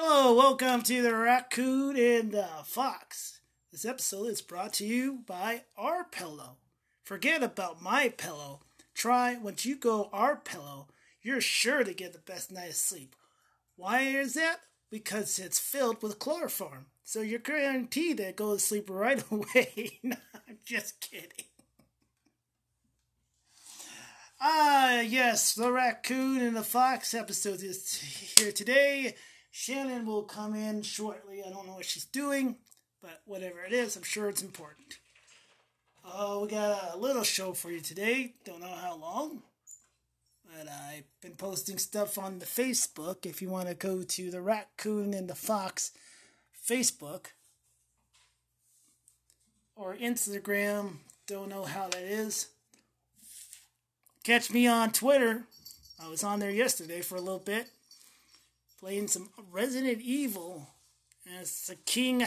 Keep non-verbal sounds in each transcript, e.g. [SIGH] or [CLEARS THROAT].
Hello, welcome to the Raccoon and the Fox. This episode is brought to you by Our Pillow. Forget about my pillow. Try once you go Our Pillow, you're sure to get the best night's sleep. Why is that? Because it's filled with chloroform, so you're guaranteed to go to sleep right [LAUGHS] away. no, I'm just kidding. Ah, yes, the raccoon and the fox episode is here today. Shannon will come in shortly. I don't know what she's doing, but whatever it is, I'm sure it's important. Oh, we got a little show for you today. Don't know how long, but I've been posting stuff on the Facebook. If you want to go to the raccoon and the fox Facebook or Instagram, don't know how that is. Catch me on Twitter. I was on there yesterday for a little bit, playing some Resident Evil. And it's the King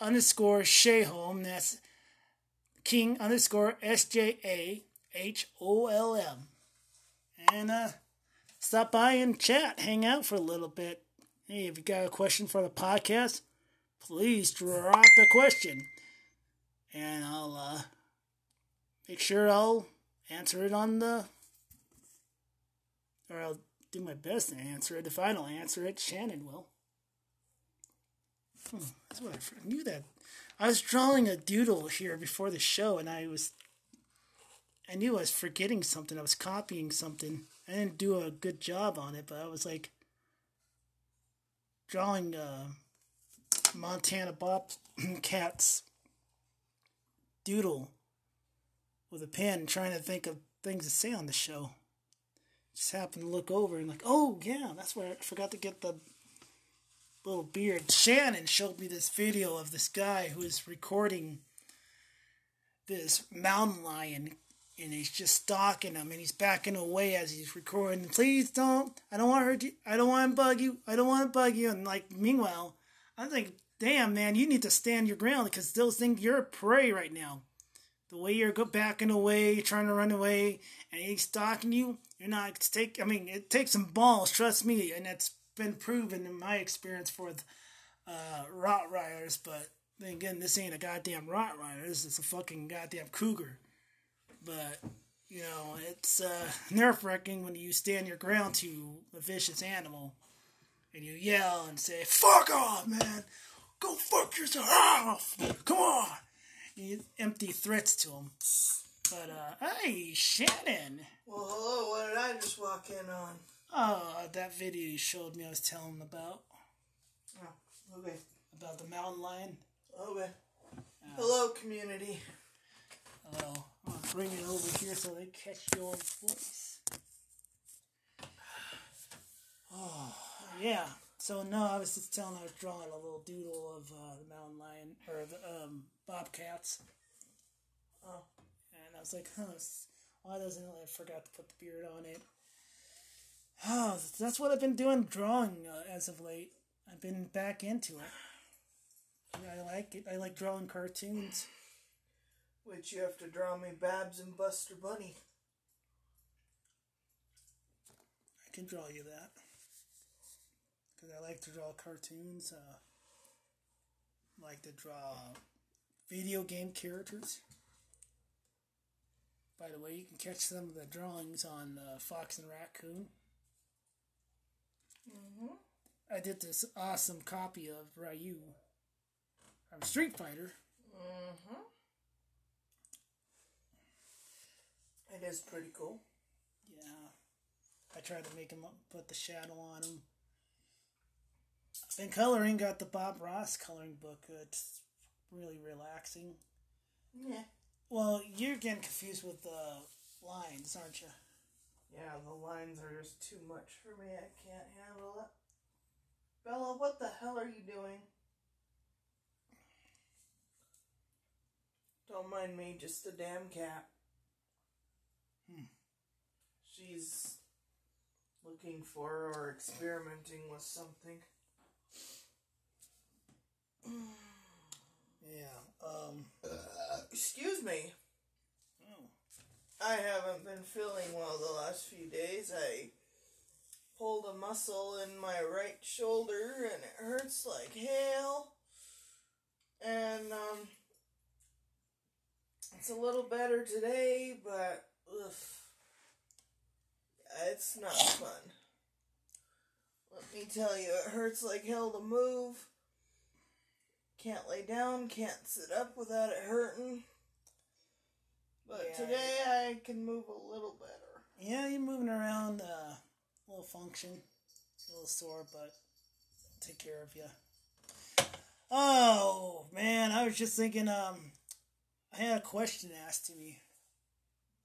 underscore Sjaholm. That's King underscore S J A H O L M. And uh, stop by and chat, hang out for a little bit. Hey, if you got a question for the podcast, please drop a question. And I'll uh, make sure I'll answer it on the or I'll do my best to answer it. If I don't answer it, Shannon will. Hmm, that's what I knew that. I was drawing a doodle here before the show, and I was. I knew I was forgetting something. I was copying something. I didn't do a good job on it, but I was like drawing uh, Montana Bobcats [CLEARS THROAT] doodle with a pen trying to think of things to say on the show. Just happened to look over and like, oh yeah, that's where I forgot to get the little beard. Shannon showed me this video of this guy who is recording this mountain lion and he's just stalking him and he's backing away as he's recording. Please don't. I don't want to hurt you. I don't want to bug you. I don't want to bug you. And like, meanwhile, I think, damn man, you need to stand your ground because those things you're a prey right now the way you're backing away, trying to run away, and he's stalking you, you're not take. I mean, it takes some balls, trust me, and that's been proven in my experience for uh, Rottweilers. But then again, this ain't a goddamn Rottweiler. This is a fucking goddamn cougar. But you know, it's uh, nerve wracking when you stand your ground to a vicious animal, and you yell and say, "Fuck off, man! Go fuck yourself! Come on!" Empty threats to him. But uh, hey, Shannon. Well, hello. What did I just walk in on? Oh, that video you showed me. I was telling about. Oh, okay. About the mountain lion. Okay. Uh, hello, community. Hello. I'm gonna bring it over here so they catch your voice. [SIGHS] Oh, yeah. So no, I was just telling I was drawing a little doodle of uh, the mountain lion or the um, bobcats. Oh, and I was like, huh, why doesn't it? I forgot to put the beard on it. Oh, that's what I've been doing drawing uh, as of late. I've been back into it. I like it. I like drawing cartoons. Which you have to draw me Babs and Buster Bunny. I can draw you that because I like to draw cartoons. Uh, like to draw video game characters. By the way, you can catch some of the drawings on uh, Fox and Raccoon. Mm-hmm. I did this awesome copy of Ryu from Street Fighter. Mm-hmm. It is pretty cool. Yeah. I tried to make him put the shadow on him. And coloring got the Bob Ross coloring book. It's really relaxing. Yeah. Well, you're getting confused with the lines, aren't you? Yeah, the lines are just too much for me. I can't handle it. Bella, what the hell are you doing? Don't mind me, just a damn cat. Hmm. She's looking for or experimenting with something. Yeah. Um. Excuse me. I haven't been feeling well the last few days. I pulled a muscle in my right shoulder and it hurts like hell. And um, it's a little better today, but ugh, it's not fun. Let me tell you, it hurts like hell to move. Can't lay down, can't sit up without it hurting. But Yeah. today I can move a little better. Yeah, you're moving around, uh, a little function, a little sore, but take care of you. Oh man, I was just thinking. Um, I had a question asked to me,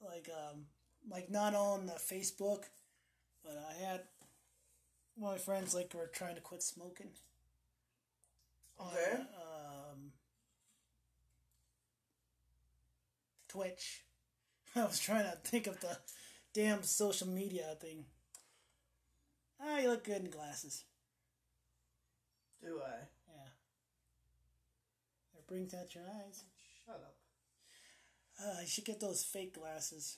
like um, like not on the Facebook, but I had one of my friends like were trying to quit smoking. On, Okay. um, Twitch. [LAUGHS] I was trying to think of the damn social media thing. Ah, you look good in glasses. Do I? Yeah. It brings out your eyes. Shut up. Uh, you should get those fake glasses.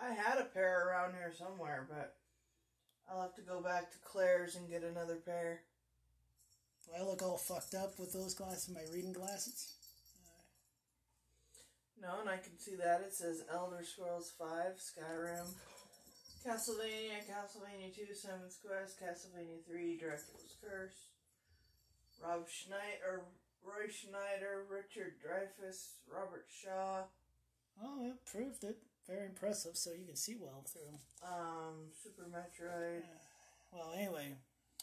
I had a pair around here somewhere, but I'll have to go back to Claire's and get another pair. Do I look all fucked up with those glasses, my reading glasses? No, and I can see that. It says Elder Scrolls 5, Skyrim, Castlevania, Castlevania 2, Simon's Quest, Castlevania 3, Dracula's Curse, Rob Schneider, Roy Schneider, Richard Dreyfuss, Robert Shaw, Oh, it proved it. Very impressive, so you can see well through them. um, Super Metroid, Well, anyway,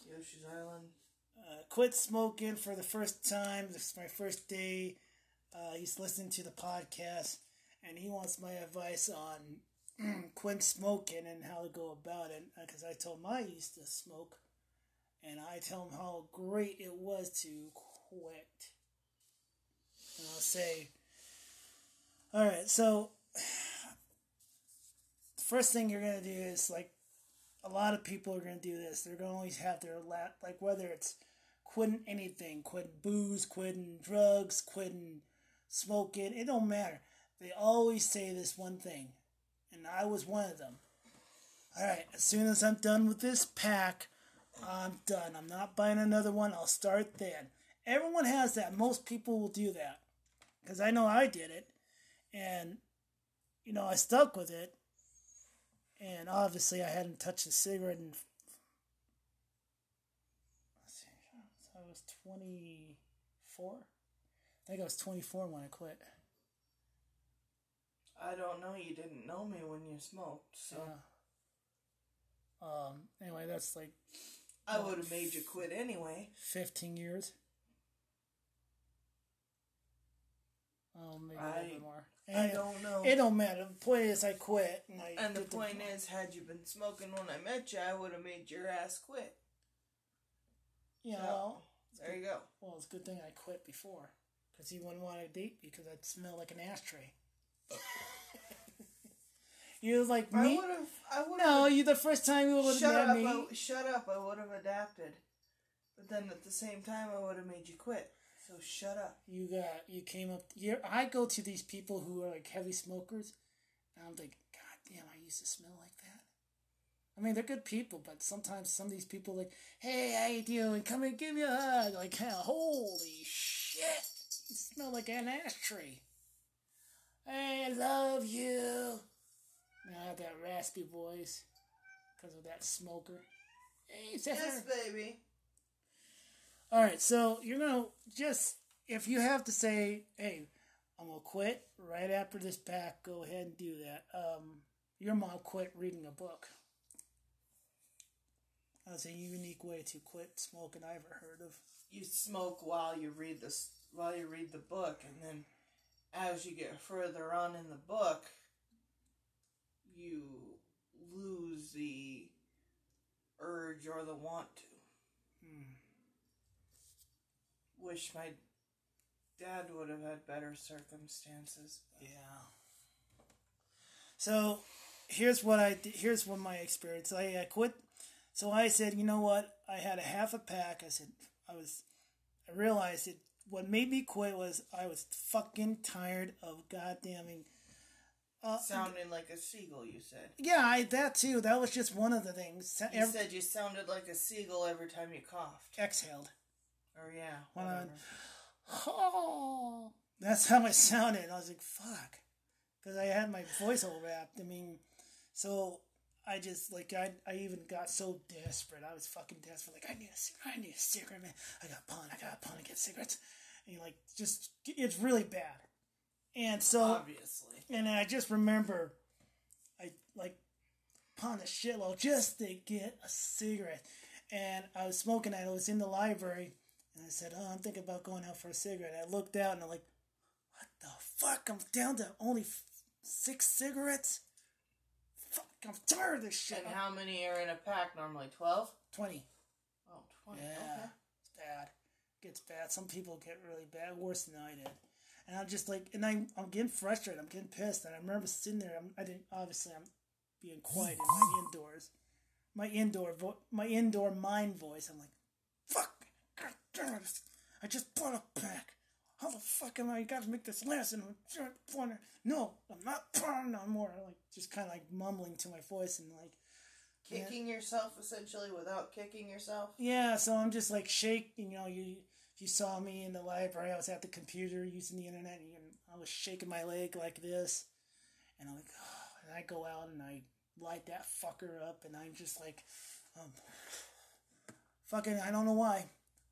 Yoshi's Island. Uh, quit smoking for the first time. This is my first day. Uh, he's listening to the podcast, and he wants my advice on [CLEARS THROAT] quit smoking and how to go about it. Because I told him I used to smoke, and I tell him how great it was to quit. And I'll say, all right, so [SIGHS] first thing you're gonna do is like a lot of people are going to do this. They're going to always have their la like whether it's quitting anything, quitting booze, quitting drugs, quitting smoking, it don't matter. They always say this one thing, and I was one of them. All right, as soon as I'm done with this pack, I'm done. I'm not buying another one. I'll start then. Everyone has that. Most people will do that because I know I did it, and you know I stuck with it and obviously I hadn't touched a cigarette in. Let's see, so I was twenty four. I think I was twenty four when I quit. I don't know, you didn't know me when you smoked, so Yeah. Um. Anyway, that's like I would have made you quit anyway. fifteen years. Oh, maybe a I- little bit more. I don't know. It don't matter. The point is, I quit, and I. And the point is, had you been smoking when I met you, I would have made your ass quit. you So, know, there you go. well, it's a good thing I quit before, because he wouldn't want to date because I'd smell like an ashtray. [LAUGHS] you was like me. I would have. I would No, you the first time you would Shut have up! me. I, shut up! I would have adapted, but then at the same time, I would have made you quit. So shut up. You got you came up. You I go to these people who are like heavy smokers, and I'm like, God damn, I used to smell like that. I mean, they're good people, but sometimes some of these people like, Hey, how you doing? Come and give me a hug. Like, holy shit, you smell like an ashtray. Hey, I love you. Now I have that raspy voice because of that smoker. Hey. Yes, baby. All right, so you're gonna just if you have to say, "Hey, I'm gonna quit right after this pack," go ahead and do that. Um, your mom quit reading a book. That's a unique way to quit smoking I've ever heard of. You smoke while you read this, while you read the book, and then as you get further on in the book, you lose the urge or the want to. Wish my dad would have had better circumstances. Yeah. So here's what I did- here's what my experience. I, I quit. So I said, you know what? I had a half a pack. I said I was. I realized it. What made me quit was I was fucking tired of goddamning Uh, Sounding like a seagull, you said. yeah, I, that too. That was just one of the things. You ev- said you sounded like a seagull every time you coughed. exhaled. Or yeah. When I- whatever. Oh, that's how I sounded. I was like, fuck. Because I had my voice all wrapped. I mean, so I just, like, I, I even got so desperate. I was fucking desperate. Like, I need a cigarette. I need a cigarette, man. I got a pawn. I got a pawn to get cigarettes. And, like, just, it's really bad. And so, Obviously. and I just remember, I, like, pawned a shitload just to get a cigarette. And I was smoking. And I was in the library. And I said, "Oh, I'm thinking about going out for a cigarette." And I looked out and I'm like, "What the fuck? I'm down to only f- six cigarettes. Fuck! I'm tired of this shit." And how many are in a pack normally? 12? Twenty. Oh, 20. Yeah, Okay. it's bad. gets bad. Some people get really bad, worse than I did. And I'm just like, and I'm, I'm getting frustrated. I'm getting pissed. And I remember sitting there. I'm, I didn't. Obviously, I'm being quiet in my [LAUGHS] indoors. My indoor, vo- my indoor mind voice. I'm like, fuck. God damn it. I just bought a pack. How the fuck am I? You gotta make this last. And I'm trying to. No, I'm not pouring no more. Like just kind of like mumbling to my voice and like. Kicking yourself essentially without kicking yourself? Yeah, so I'm just like shaking. You know, you if you saw me in the library, I was at the computer using the internet, and I was shaking my leg like this, and I'm like, oh, [SIGHS] and I go out and I light that fucker up, and I'm just like, um, [SIGHS] fucking, I don't know why,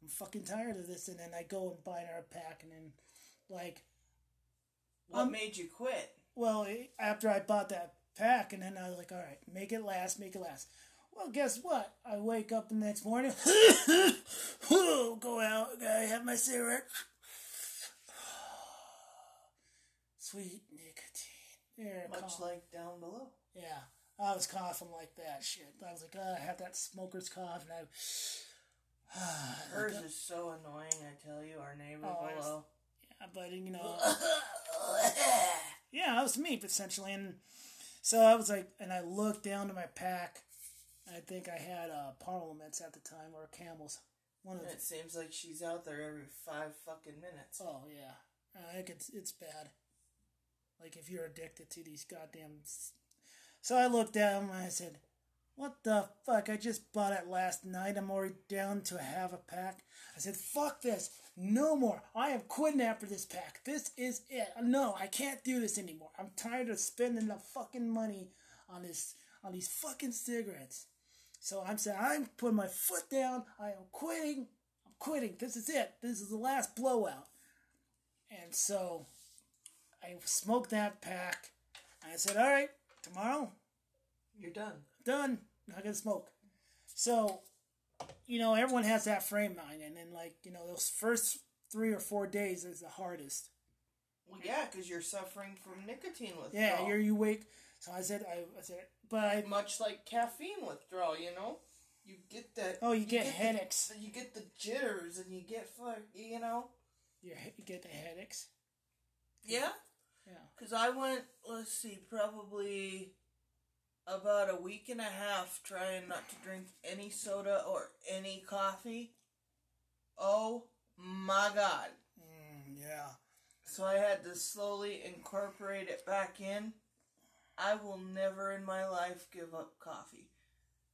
I'm fucking tired of this, and then I go and buy another pack, and then like, What Um, made you quit? well, eh, after I bought that pack, and then I was like, all right, make it last, make it last. Well, guess what? I wake up the next morning, [LAUGHS] go out, I have my cigarette. [SIGHS] Sweet nicotine. There, Much cough. like down below. yeah. I was coughing like that shit. I was like, oh, I have that smoker's cough, and I. [SIGHS] Hers is so annoying, I tell you. Our neighbor Oh, below. Yeah, but you know, [LAUGHS] yeah, that was me essentially, and so I was like, and I looked down to my pack. I think I had uh, Parliaments at the time or Camels. One of And the, it seems like she's out there every five fucking minutes. oh yeah, I think it's it's bad. Like if you're addicted to these goddamn. So I looked down and I said, "What the fuck? I just bought it last night. I'm already down to half a pack." I said, "Fuck this! No more! I am quitting after this pack. This is it. No, I can't do this anymore. I'm tired of spending the fucking money on this on these fucking cigarettes." So I'm saying I'm putting my foot down. I am quitting. I'm quitting. This is it. This is the last blowout. And so I smoked that pack. And I said, all right, tomorrow, You're done. Done. Not gonna smoke. So, you know, everyone has that frame mind, and then like you know, those first three or four days is the hardest. Well, yeah, because you're suffering from nicotine withdrawal. Yeah, you're you wake. So I said, I, I said, but I much like caffeine withdrawal. You know, you get that. oh, you get the- headaches. you get the jitters, and you get fuck. You know. You you get the headaches. Yeah. Yeah. Because I went, let's see, probably about a week and a half trying not to drink any soda or any coffee. Oh my god. Mm, yeah. So I had to slowly incorporate it back in. I will never in my life give up coffee.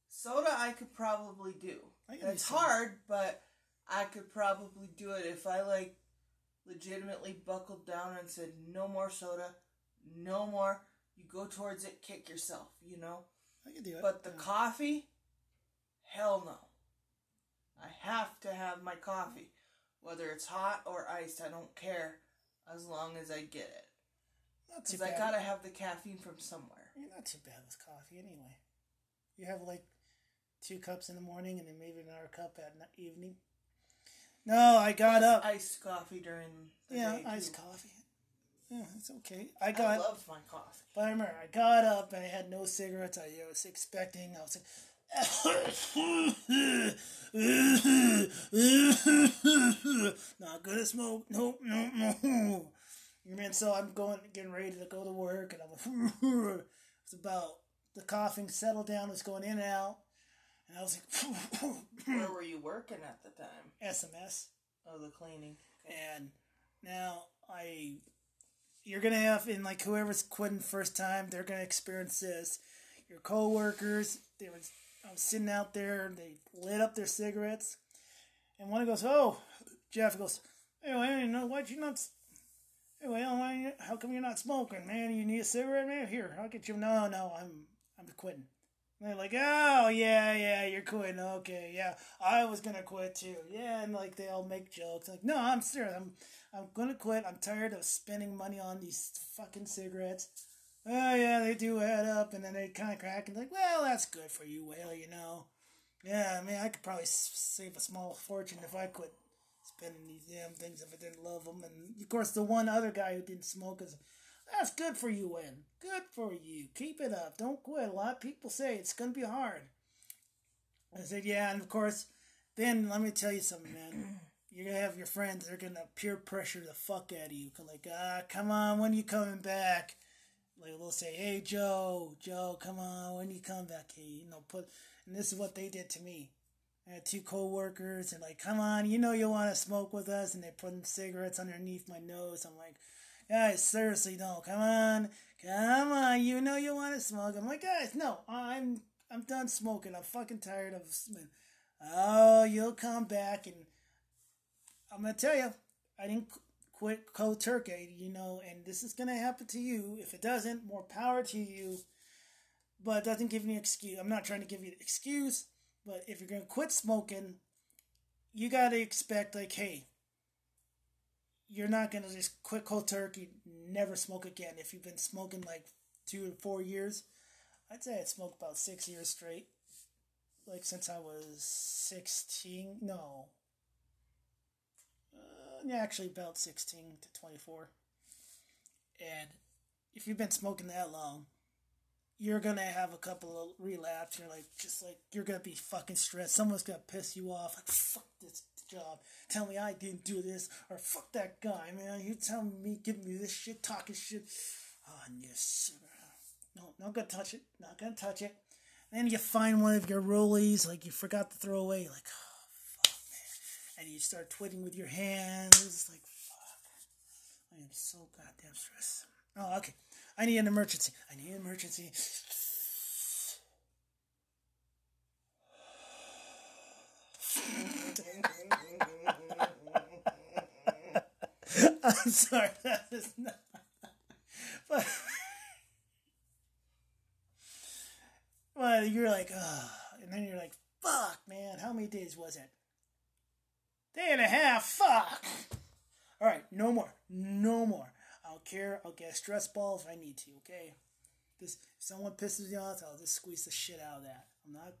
Soda I could probably do. It's hard, but I could probably do it if I like legitimately buckled down and said no more soda, no more. You go towards it, kick yourself, you know? I can do it. But the Yeah. coffee, hell no. I have to have my coffee. Whether it's hot or iced, I don't care as long as I get it. not too Because I gotta have the caffeine from somewhere. You're not too bad with coffee anyway. You have like two cups in the morning and then maybe another cup at evening. No, I got up. Iced coffee during the yeah, day. iced too. coffee. Yeah, it's okay. I I got. love my coffee. but I remember I got up. And I had no cigarettes. I was expecting. I was like, [COUGHS] not gonna smoke. Nope, nope, no. And so I'm going, getting ready to go to work, and I'm. [LAUGHS] it's about the coughing settled down. It was going in and out, and I was like, [LAUGHS] Where were you working at the time? SMS. Oh, the cleaning. And now I you're gonna have in like whoever's quitting first time, they're gonna experience this. Your coworkers, they was I was sitting out there, they lit up their cigarettes, and one goes, "Oh," Jeff goes, "Hey, well, you know what? You not? Hey, well, how come you're not smoking, man? You need a cigarette, man? Here, I'll get you. No, no, I'm I'm quitting." They're like, "Oh, yeah, yeah, you're quitting. Okay, yeah, I was gonna quit too. Yeah," and like they all make jokes, like, "No, I'm serious. I'm I'm gonna quit. I'm tired of spending money on these fucking cigarettes." oh yeah, they do add up, and then they kind of crack and like, well, that's good for you, whale, you know. Yeah, I mean, I could probably save a small fortune if I quit spending these damn things if I didn't love them. And of course, the one other guy who didn't smoke is, that's good for you, Win. Good for you. Keep it up. Don't quit. A lot of people say it's gonna be hard. I said, yeah, and of course, then let me tell you something, man. [CLEARS THROAT] You're gonna have your friends. They're gonna peer pressure the fuck out of you. Like, ah, come on, when are you coming back? like they'll say, "Hey Joe, Joe, come on, when you come back here, you know, put." And this is what they did to me. I had two coworkers, and like, "Come on, you know, you want to smoke with us," and they put cigarettes underneath my nose. I'm like, "Guys, seriously, no, come on, come on, you know, you want to smoke." I'm like, "Guys, no, I'm I'm done smoking. I'm fucking tired of." smoking. Oh, you'll come back, and I'm gonna tell you, I didn't quit cold turkey, you know, and this is going to happen to you. If it doesn't, more power to you. But it doesn't give me excuse. I'm not trying to give you an excuse, but if you're going to quit smoking, you got to expect, like, hey, you're not to just quit cold turkey, never smoke again. If you've been smoking like two or four years, I'd say I'd smoked about six years straight. Like since I was 16. No, uh, actually about 16 to 24. And if you've been smoking that long, you're gonna have a couple of relapse. You're like, just like you're gonna be fucking stressed. Someone's gonna piss you off. Like, fuck this job. Tell me I didn't do this, or fuck that guy, man. You telling me, give me this shit, talking shit. Oh, yes, sir. no, not gonna touch it. Not gonna touch it. then you find one of your rollies, like you forgot to throw away. Like, oh, fuck, man. and you start twiddling with your hands. Like, fuck. I am so goddamn stressed. Oh, okay. I need an emergency. I need an emergency. [LAUGHS] [LAUGHS] I'm sorry, that is not. But, but you're like, oh, and then you're like, fuck, man, how many days was it? Day and a half, fuck. All right, no more, no more. I'll care. I'll get a stress balls if I need to. Okay. This if someone pisses me off, I'll just squeeze the shit out of that. I'm not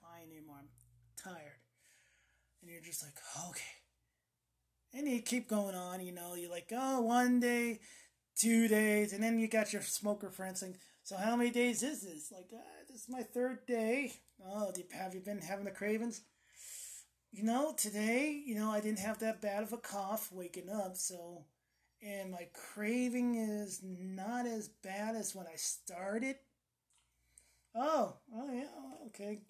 buying anymore. I'm tired. And you're just like, okay. And you keep going on, you know, you're like, oh, one day, two days, and then you got your smoker friends saying, so how many days is this? Like, uh, this is my third day. Oh, have you been having the cravings? you know, today, you know, I didn't have that bad of a cough waking up, so, and my craving is not as bad as when I started. Oh, oh yeah, okay.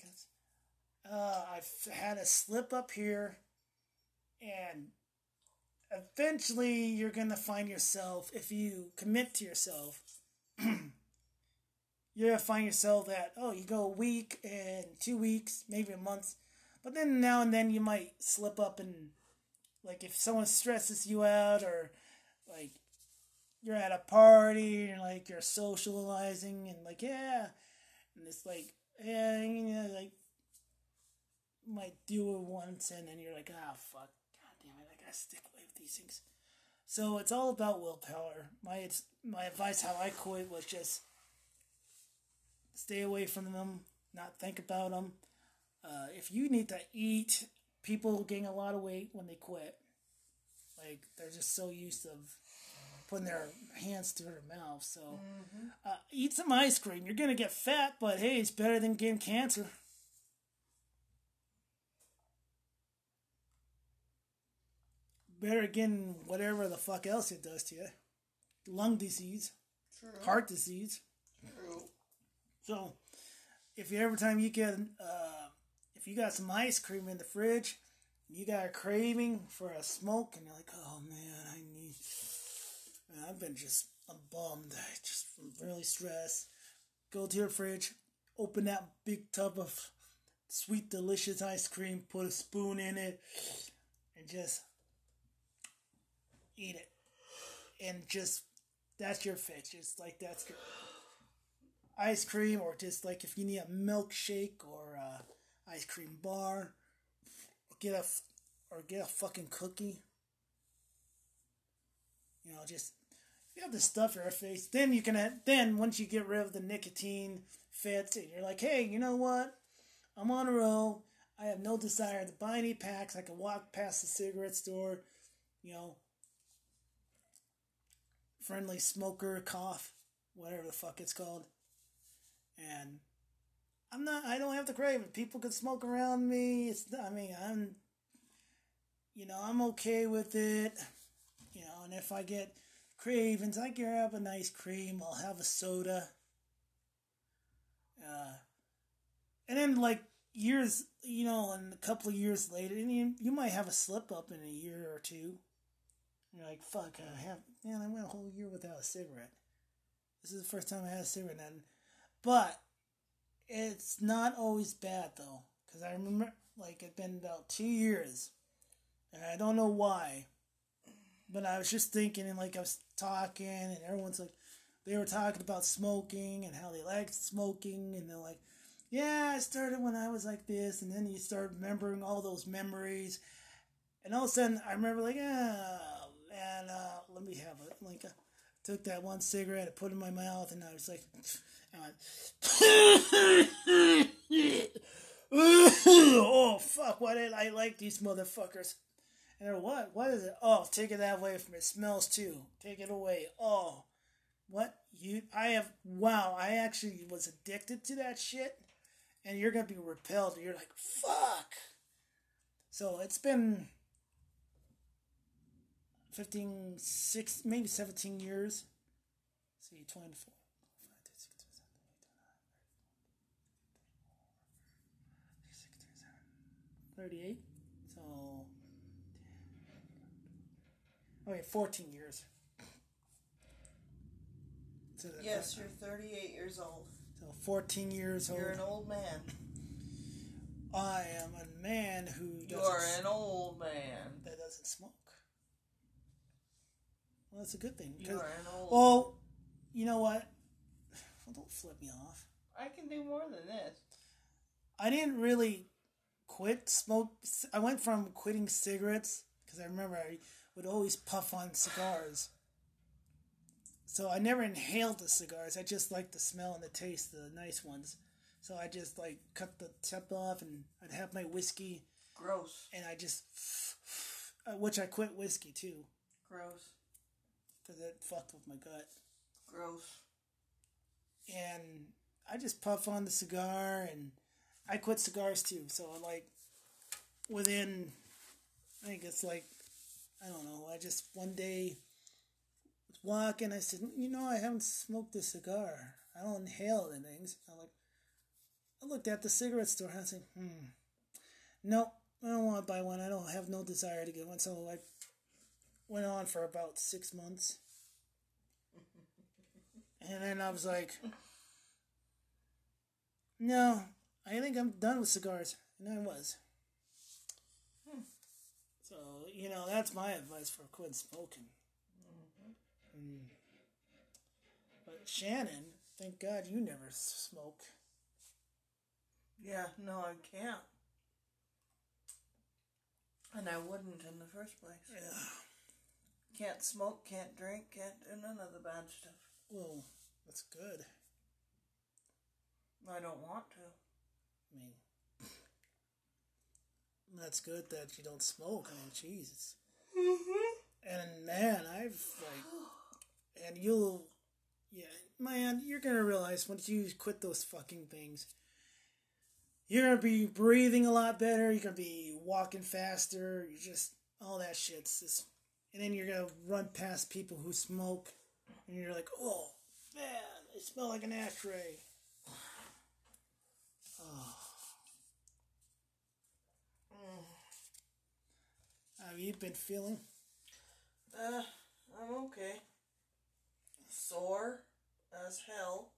Uh, I've had a slip up here, and eventually you're gonna find yourself if you commit to yourself. [CLEARS THROAT] you're gonna find yourself that oh, you go a week and two weeks, maybe a month but then now and then you might slip up and like if someone stresses you out or like you're at a party and like you're socializing and like yeah and it's like yeah you know like might do it once and then you're like ah oh, fuck god damn it I gotta stick these things so it's all about willpower my my advice how I quit was just stay away from them not think about them uh, if you need to eat, people gain a lot of weight when they quit. Like they're just so used to putting their hands to their mouth. So mm-hmm. uh, eat some ice cream. You're gonna get fat, but hey, it's better than getting cancer. Better getting whatever the fuck else it does to you. Lung disease, True. heart disease. True. So, if you every time you get uh, if you got some ice cream in the fridge, you got a craving for a smoke, and you're like, oh man, I need, I've been just I'm bummed. I just I'm really stressed. Go to your fridge, open that big tub of sweet, delicious ice cream, put a spoon in it, and just eat it. And just that's your fix. Just like that's your ice cream, or just like if you need a milkshake or a ice cream bar, get a or get a fucking cookie. You know, just you have to stuff your face. Then you can. Then once you get rid of the nicotine fits, and you're like, hey, you know what? I'm on a roll. I have no desire to buy any packs. I can walk past the cigarette store, you know, friendly smoker cough, whatever the fuck it's called. And I'm not, I don't have to crave. People can smoke around me. It's, I mean, I'm, you know, I'm okay with it. You know, and if I get cravings, I grab an ice cream, I'll have a soda. Uh, and then like years, you know, and a couple of years later, and you, you might have a slip up in a year or two. You're like, fuck, I have, man, I went a whole year without a cigarette. This is the first time I had a cigarette, and but it's not always bad though, because I remember like it's been about two years, and I don't know why, but I was just thinking, and like I was talking, and everyone's like, they were talking about smoking and how they liked smoking, and they're like, yeah, I started when I was like this, and then you start remembering all those memories, and all of a sudden I remember like, ah, man, uh, let me have it. Like, I took that one cigarette, put it in my mouth, and I was like, I [LAUGHS] oh fuck, why did I like these motherfuckers? And they're what? What is it? Oh, take it that away from it. Smells too. Take it away. Oh, what you? I have. Wow, I actually was addicted to that shit and you're gonna be repelled. You're like, fuck. So it's been 15, 6, maybe 17 years. Let's see, 24. 38. So, oh, okay, 14 years. So Yes, you're 38 years old. So 14 years old. You're an old man. I am a man who You are an old man. that doesn't smoke. Well, that's a good thing. You are an old. well, you know what? [SIGHS] Well, don't flip me off. I can do more than this. I didn't really quit smoke. I went from quitting cigarettes because I remember I would always puff on cigars. So I never inhaled the cigars. I just liked the smell and the taste, of the nice ones. So I just like cut the tip off and I'd have my whiskey Gross. and I just, [SIGHS] uh, which I quit whiskey too Gross. Because it fucked with my gut. Gross. and I just puff on the cigar and I quit cigars too. So like within I think it's like I don't know, I just one day was walking, I said, you know, I haven't smoked a cigar. I don't inhale the things. I like I looked at the cigarette store and I said, hmm. Nope, I don't want to buy one. I don't have no desire to get one. So I went on for about six months. And then I was like, no, I think I'm done with cigars. And I was. So, you know, that's my advice for quitting smoking. Mm. But Shannon, thank God you never smoke. Yeah, no, I can't. And I wouldn't in the first place. Yeah. Can't smoke, can't drink, can't do none of the bad stuff. Well, that's good. I don't want to. I mean, [SNIFFS] that's good that you don't smoke. I mean, Jesus. Mm-hmm. And man, I've like, and you'll, yeah, man, you're gonna realize once you quit those fucking things, you're gonna be breathing a lot better. You're gonna be walking faster. You just all that shit's just, and then you're gonna run past people who smoke, and you're like, oh man, they smell like an ashtray. How have you been feeling? Uh, I'm okay. sore as hell.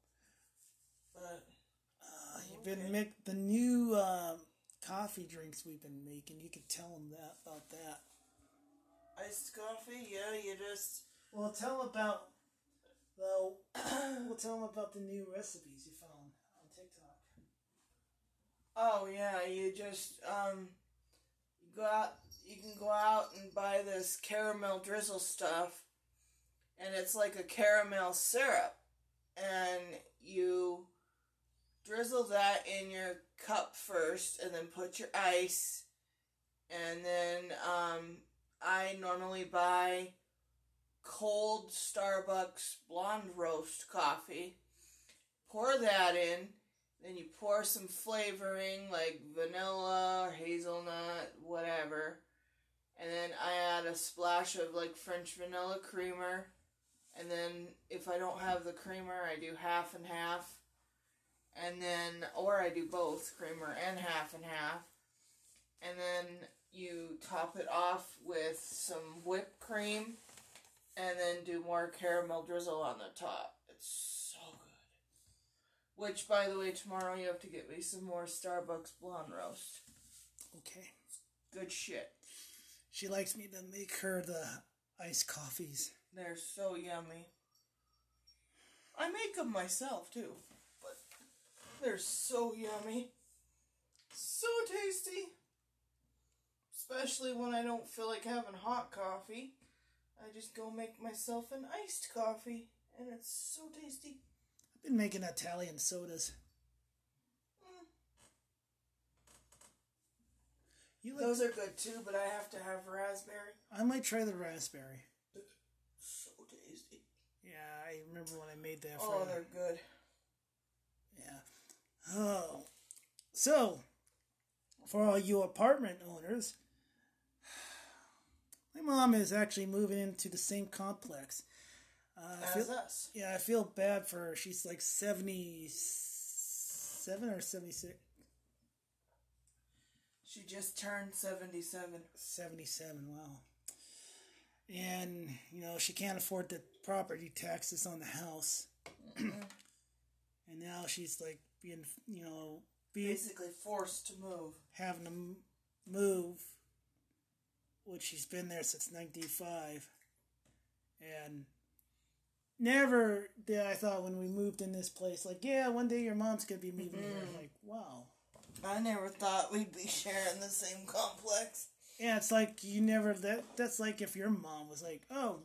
But Uh, you've been make the new uh, coffee drinks we've been making. You could tell them that about that. Iced coffee, yeah, you just Well, tell 'em about the. [COUGHS] we'll tell them about the new recipes you found on TikTok. Oh yeah, you just um you go out you can go out and buy this caramel drizzle stuff and it's like a caramel syrup and you drizzle that in your cup first and then put your ice and then um I normally buy cold Starbucks blonde roast coffee. Pour that in then you pour some flavoring like vanilla or hazelnut, whatever. And then I add a splash of like French vanilla creamer. And then if I don't have the creamer, I do half and half. And then, or I do both creamer and half and half. And then you top it off with some whipped cream. And then do more caramel drizzle on the top. It's so good. Which, by the way, tomorrow you have to get me some more Starbucks blonde roast. Okay. Good shit. She likes me to make her the iced coffees. They're so yummy. I make them myself too, but they're so yummy. So tasty. Especially when I don't feel like having hot coffee. I just go make myself an iced coffee, and it's so tasty. I've been making Italian sodas. Hmm. You like, Those are good too, but I have to have raspberry. I might try the raspberry. So tasty. Yeah, I remember when I made that. For Oh, for they're good. Yeah. Oh. So, for all you apartment owners, my mom is actually moving into the same complex. Uh, I As feel, us. yeah, I feel bad for her. She's like 77 or 76. She just turned 77. 77, wow. And, you know, she can't afford the property taxes on the house. [CLEARS THROAT] and now she's like being, you know, being, Basically forced to move. having to move, which she's been there since 95. And never did I thought when we moved in this place, like, yeah, one day your mom's going to be moving here. I'm like, wow. I never thought we'd be sharing the same complex. Yeah, it's like you never, that that's like if your mom was like, oh,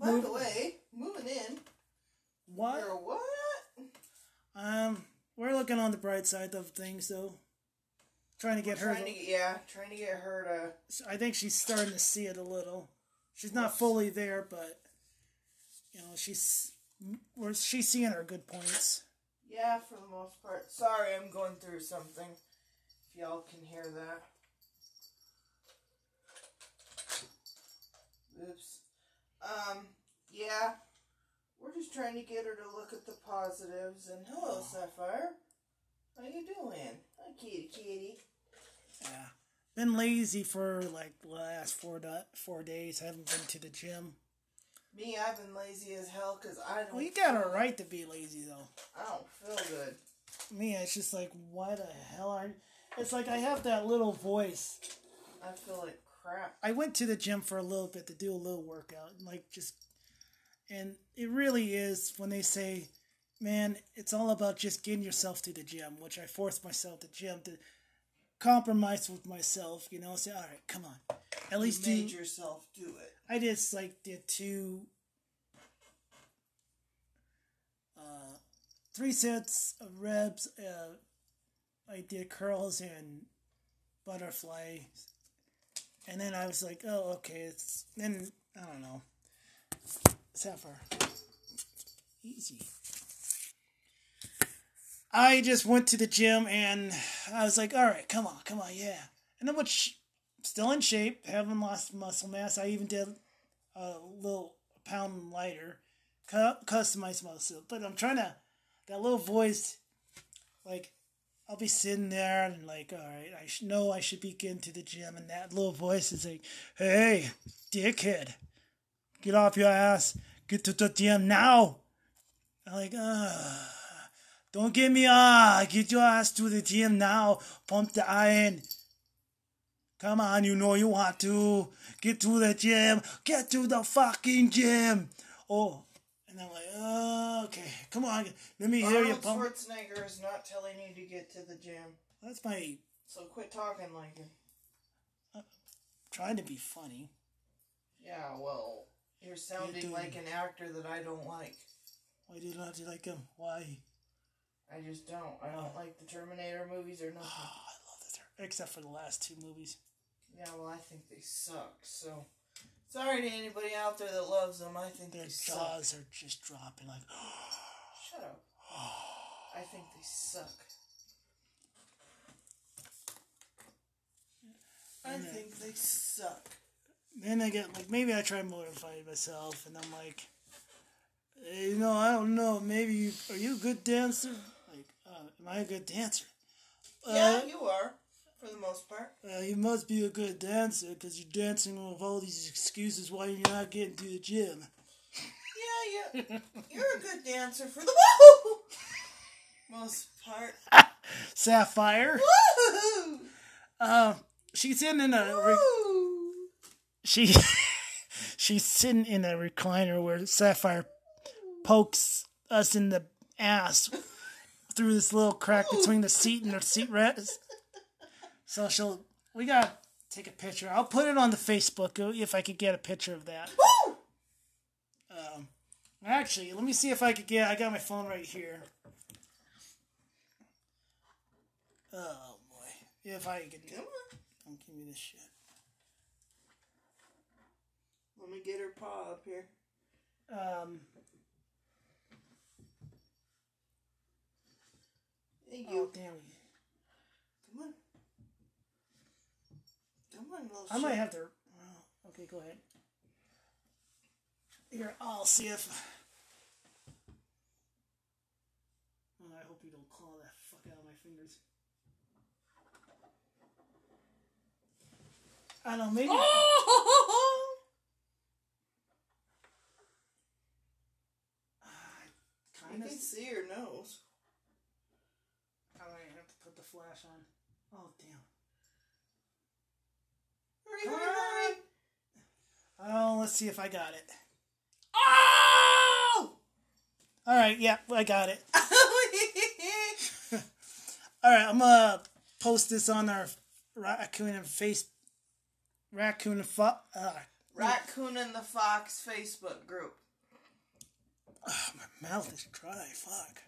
By Move- the way, moving in. what? What? Um, we're looking on the bright side of things, though. Trying to get her. Trying to get, yeah, trying to get her to. I think she's starting to see it a little. She's not fully there, but you know, she's we're she's seeing her good points. Yeah, for the most part. Sorry, I'm going through something. If y'all can hear that. Oops. Um, yeah. We're just trying to get her to look at the positives. And hello, Sapphire. How you doing? Hi, kitty, kitty. Yeah, been lazy for like the last four da- four days. Haven't been to the gym. Me, I've been lazy as hell because I don't. Well, you got a right to be lazy though. I don't feel good. Me, it's just like, why the hell are? It's like I have that little voice. I feel like crap. I went to the gym for a little bit to do a little workout, and like just, and it really is when they say, "Man, it's all about just getting yourself to the gym," which I forced myself to gym to compromise with myself. You know, say, "All right, come on, at least you do." made yourself do it. I just like did two, uh, three sets of reps. Uh, I did curls and butterfly, and then I was like, "Oh, okay." It's then I don't know. Sapphire, easy. I just went to the gym and I was like, "All right, come on, come on, yeah." And what? Sh- still in shape, haven't lost muscle mass. I even did a little pound lighter, cu- customized myself. But I'm trying to that little voice, like I'll be sitting there and like, all right, I sh- know I should be getting to the gym, and that little voice is like, hey, dickhead, get off your ass, get to the gym now. I'm like, uh, don't get me ah, get your ass to the gym now. Pump the iron. Come on, you know you want to. Get to the gym. Get to the fucking gym. Oh, and I'm like, oh, okay, come on, let me hear you pump. Schwarzenegger is not telling you to get to the gym. That's my So quit talking like him. trying to be funny. Yeah, well, you're sounding doing- like an actor that I don't like. Why do you not like him? Why? I just don't. I don't like the Terminator movies or Oh, nothing. I love the ter- except for the last two movies. Yeah, well, I think they suck. So, sorry to anybody out there that loves them. I think Their they suck. jaws are just dropping like. [GASPS] Shut up. I think they suck. I think they suck. Then I get like maybe I try mortifying myself, and I'm like, "Eh, you know, I don't know. Maybe you, are you a good dancer? Uh, am I a good dancer? Yeah, Uh, you are, for the most part. uh, you must be a good dancer because you're dancing with all these excuses why you're not getting to the gym. Yeah, yeah. You're a good dancer for the most part. [LAUGHS] Sapphire, Woohoo! um, she's sitting in a re- Woo! she [LAUGHS] she's sitting in a recliner where Sapphire pokes us in the ass through this little crack between the seat and the seat rest. So she'll we gotta take a picture. I'll put it on the Facebook if I could get a picture of that. Woo! Um, actually, let me see if I could get. I got my phone right here. Oh boy, if I could. Come on. Don't give me this shit. Let me get her paw up here. Um, Thank oh you. damn. Come on. Come on, little I might have to. Oh, okay, go ahead. Here, I'll see if. Oh, I hope you don't claw that fuck out of my fingers. I don't know, maybe. [LAUGHS] Oh! Of. can see her nose. I might have to put the flash on. Oh, damn. Hurry, hurry, hurry. Oh, let's see if I got it. Oh! All right, yeah, I got it. [LAUGHS] All right, I'm gonna post this on our raccoon and face raccoon and fo- uh, Raccoon and the Fox Facebook group. ah, my mouth is dry. Fuck.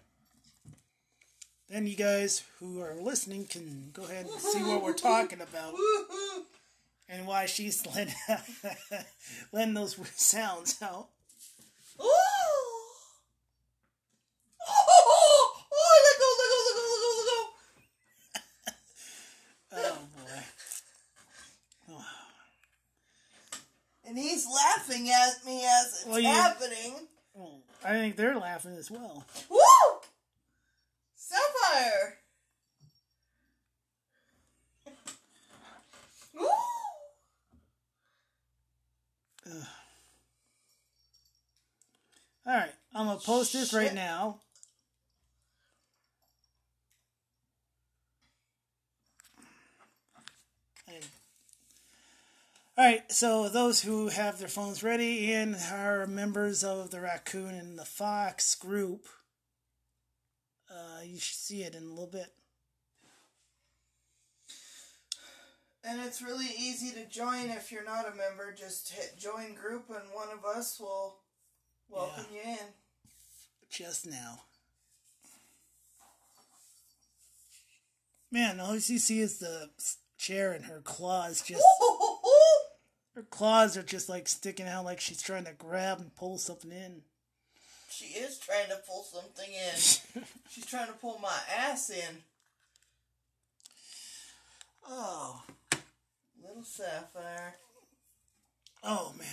Then you guys who are listening can go ahead and see what we're talking about and why she's [LAUGHS] letting, letting those [LAUGHS] sounds out. [LAUGHS] Oh. [SIGHS] And he's laughing at me as it's Well, you- happening. Oh, I think they're laughing as well. Woo! All right, I'm gonna post this right now. And- All right, so those who have their phones ready and are members of the Raccoon and the Fox group, uh, you should see it in a little bit. And it's really easy to join if you're not a member. Just hit join group and one of us will welcome you in. Just now. Man, all you see is the chair and her claws just. [LAUGHS] Her claws are just like sticking out like she's trying to grab and pull something in. She is trying to pull something in. [LAUGHS] She's trying to pull my ass in. Oh. Little Sapphire. Oh man.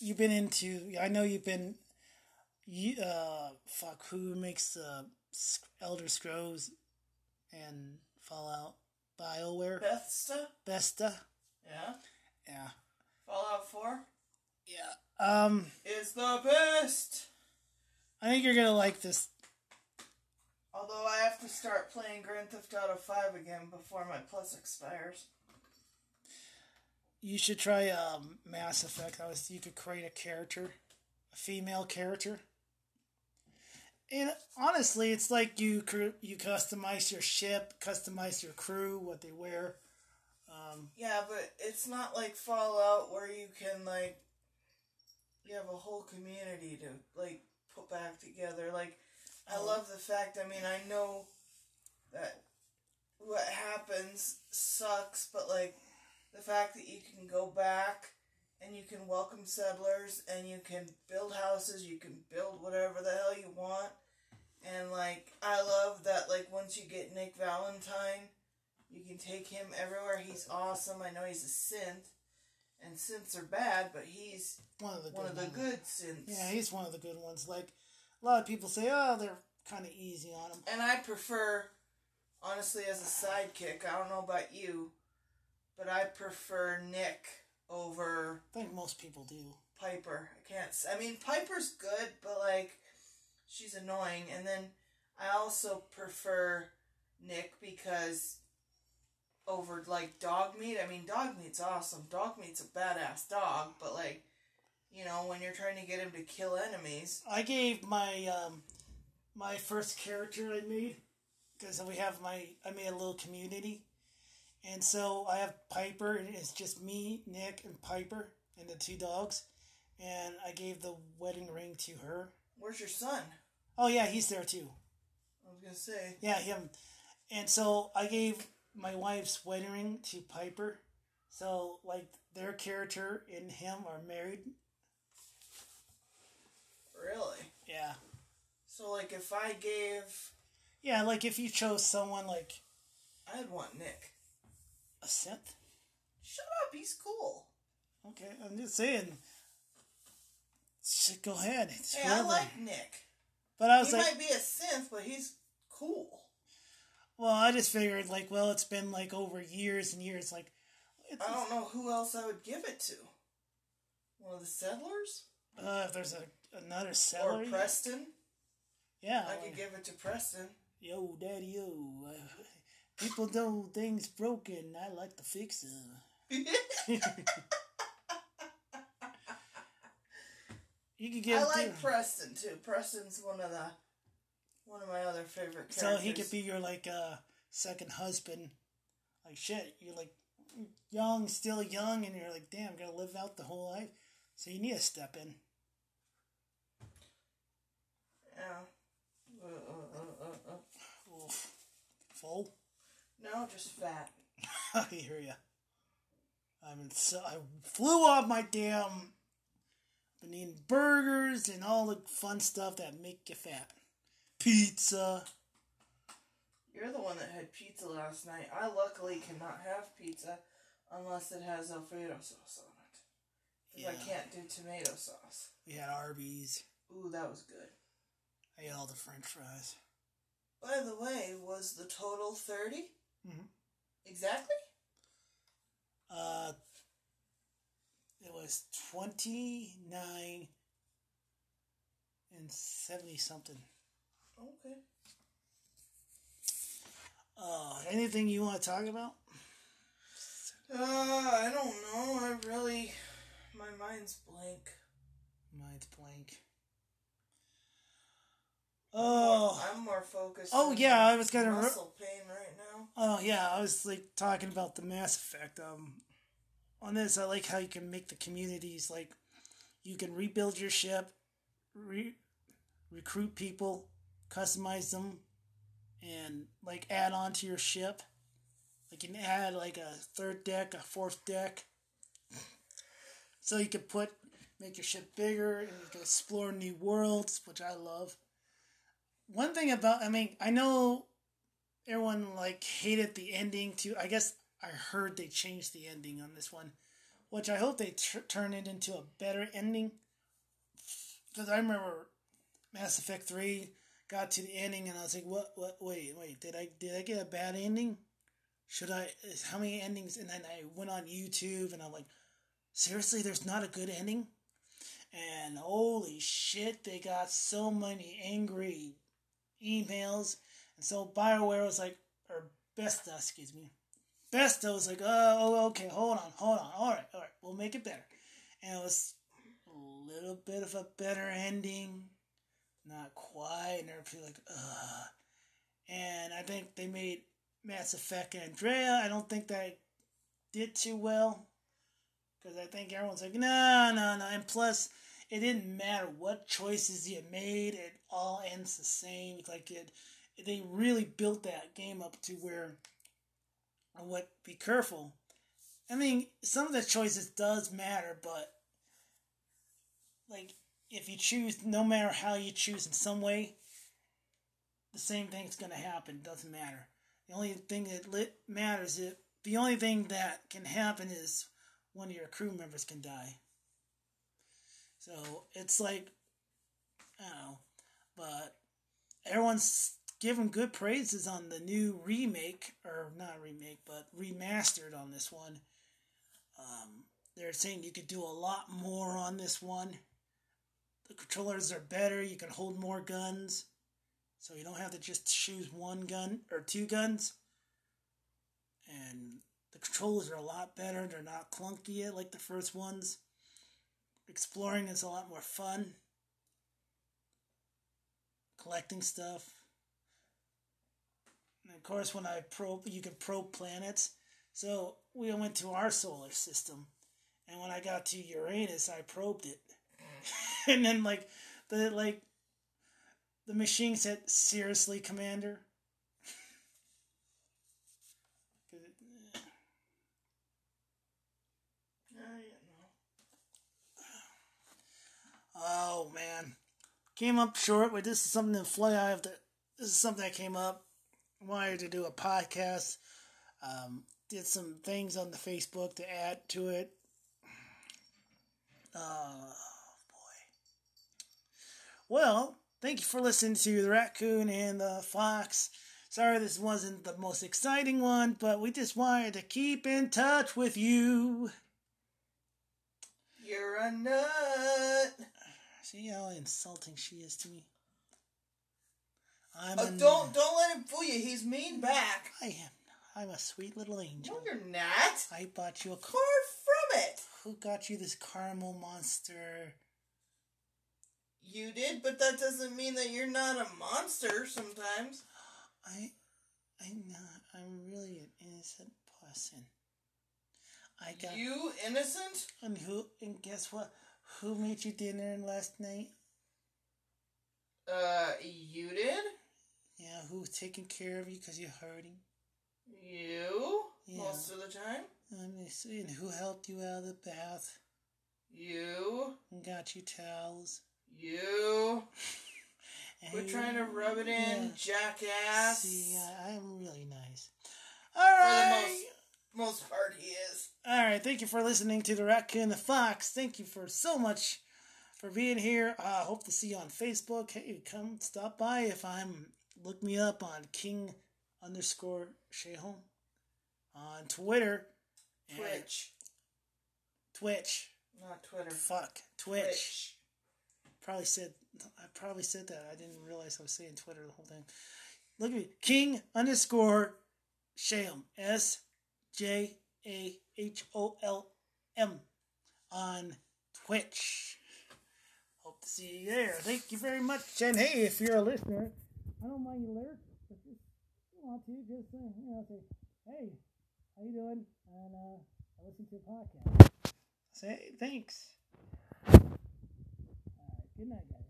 You've been into I know you've been you uh fuck who makes uh S- Elder Scrolls and Fallout BioWare Bethesda? Besta. Yeah. Yeah. Fallout 4 Yeah. Um is the best. I think you're gonna like this. Although I have to start playing Grand Theft Auto 5 again before my plus expires. You should try um, Mass Effect. I was you could create a character, a female character. And honestly, it's like you you customize your ship, customize your crew, what they wear. Um, Yeah, but it's not like Fallout where you can like you have a whole community to like put back together. Like I Oh. love the fact. I mean, I know that what happens sucks, but like the fact that you can go back and you can welcome settlers and you can build houses, you can build whatever the hell you want. And like I love that like once you get Nick Valentine, you can take him everywhere. He's awesome. I know he's a synth, and synths are bad, but he's one of the one good of the ones. good synths. Yeah, he's one of the good ones. Like a lot of people say, oh, they're kind of easy on him. And I prefer, honestly, as a sidekick. I don't know about you, but I prefer Nick over I think most people do. Piper. I can't. I mean, Piper's good, but like, she's annoying. And then I also prefer Nick because over like dog meat. I mean, dog meat's awesome. Dog meat's a badass dog, but like, you know, when you're trying to get him to kill enemies, I gave my um, my first character I made because we have my I made a little community, and so I have Piper and it's just me, Nick, and Piper and the two dogs, and I gave the wedding ring to her. where's your son? Oh yeah, he's there too. I was gonna say. Yeah, him. And so I gave my wife's wedding ring to Piper. So like their character and him are married. Really? Yeah. So like, if I gave, Yeah, like if you chose someone like I'd want Nick. a synth. Shut up. He's cool. Okay, I'm just saying. Shit, Go ahead. It's Hey, I like Nick. but I He was like, might be a synth, but he's cool. Well, I just figured like, well, it's been like over years and years. Like, it's, I don't know who else I would give it to. One of the settlers uh, if there's a another settler. or Preston. yeah, I like, could give it to Preston. yo, daddy, yo. Uh, people know things broken. I like to fix them. [LAUGHS] [LAUGHS] You could give I like to Preston too. Preston's one of the one of my other favorite characters. so he could be your like uh second husband. Like shit, you're like young, still young, and you're like, damn, gotta live out the whole life. So you need to step in. yeah. Uh, uh, uh, uh, uh. Full. No, just fat. [LAUGHS] I hear ya. I mean, so I flew off my damn. Been eating burgers and all the fun stuff that make you fat. Pizza. You're the one that had pizza last night. I luckily cannot have pizza unless it has Alfredo sauce on it. Because I can't do tomato sauce. We had Arby's. Ooh, that was good. I ate all the French fries. By the way, was the total 30? Mhm. Exactly? Uh, it was twenty nine and seventy something. Okay. Uh, anything you want to talk about? Uh, I don't know. I really. My mind's blank. Mine's blank. Oh, I'm more focused Oh, yeah, I was gonna re- muscle pain right now. oh yeah. I was like talking about the Mass Effect. Um, on this, I like how you can make the communities like you can rebuild your ship, re- recruit people, customize them, and like add on to your ship. Like you can add like a third deck, a fourth deck. So you can put make your ship bigger and you can explore new worlds, which I love. One thing about I mean, I know everyone like hated the ending too. I guess I heard they changed the ending on this one, which I hope they t- turn it into a better ending. Because I remember Mass Effect Three got to the ending and I was like, "What? What? Wait, wait! Did I did I get a bad ending? Should I? How many endings?" And then I went on YouTube and I'm like, "Seriously, there's not a good ending." And holy shit, they got so many angry emails. And so BioWare was like, or Bethesda, excuse me. Bethesda was like, oh, oh, okay, hold on, hold on. All right, all right, we'll make it better. And it was a little bit of a better ending. Not quite. And everybody like, ugh. And I think they made Mass Effect Andromeda. I don't think that did too well. Because I think everyone's like, no, no, no. And plus, it didn't matter what choices you made, it all ends the same. Like it, they really built that game up to where, what, be careful. I mean, some of the choices does matter, but like if you choose, no matter how you choose in some way, the same thing's gonna happen. Doesn't matter. The only thing that lit matters is the only thing that can happen is one of your crew members can die. So it's like I don't know, but everyone's giving good praises on the new remake or not remake, but remastered on this one. Um, they're saying you could do a lot more on this one. The controllers are better. You can hold more guns. So you don't have to just choose one gun or two guns. And the controllers are a lot better. They're not clunky like the first ones. Exploring is a lot more fun. Collecting stuff. And of course, when I probe, you can probe planets. So we went to our solar system. And when I got to Uranus, I probed it. [LAUGHS] and then, like, the, like, the machine said, seriously, Commander? [LAUGHS] Oh man, came up short. But this is something to fly I have to. This is something that came up. Wanted to do a podcast. Um, did some things on the Facebook to add to it. Boy. Well, thank you for listening to the raccoon and the fox. Sorry this wasn't the most exciting one, but we just wanted to keep in touch with you. You're a nut. See how insulting she is to me. I'm uh, don't don't let him fool you. He's mean back. I am. I'm a sweet little angel. No, you're not. I bought you a far from it. Who got you this caramel monster? You did, but that doesn't mean that you're not a monster. Sometimes. I, I'm not. I'm really an innocent person. I got you innocent. And who? And guess what? Who made you dinner last night? Uh, you did? Yeah, who's taking care of you because you're hurting? You? Yeah. Most of the time? See. And who helped you out of the bath? You. And got you towels? You. We're trying to rub it in, yeah. jackass. See, I, I'm really nice. All right For the most most part he is. All right, thank you for listening to the Raccoon the Fox. Thank you for so much for being here. I uh, hope to see you on Facebook. Hey, come stop by if I'm. Look me up on King underscore Sjaholm on Twitter. Twitch. Twitch. Not Twitter. Fuck. Twitch. Twitch. Probably said I probably said that. I didn't realize I was saying Twitter the whole time. Look at me. King underscore Sjaholm. S J A H O L M on Twitch. Hope to see you there. Thank you very much. And hey, if you're a listener, I don't mind you lyrics. If you want to, just uh, you know, say, hey, how you doing? And uh, I listen to your podcast. Say thanks. Good night, guys.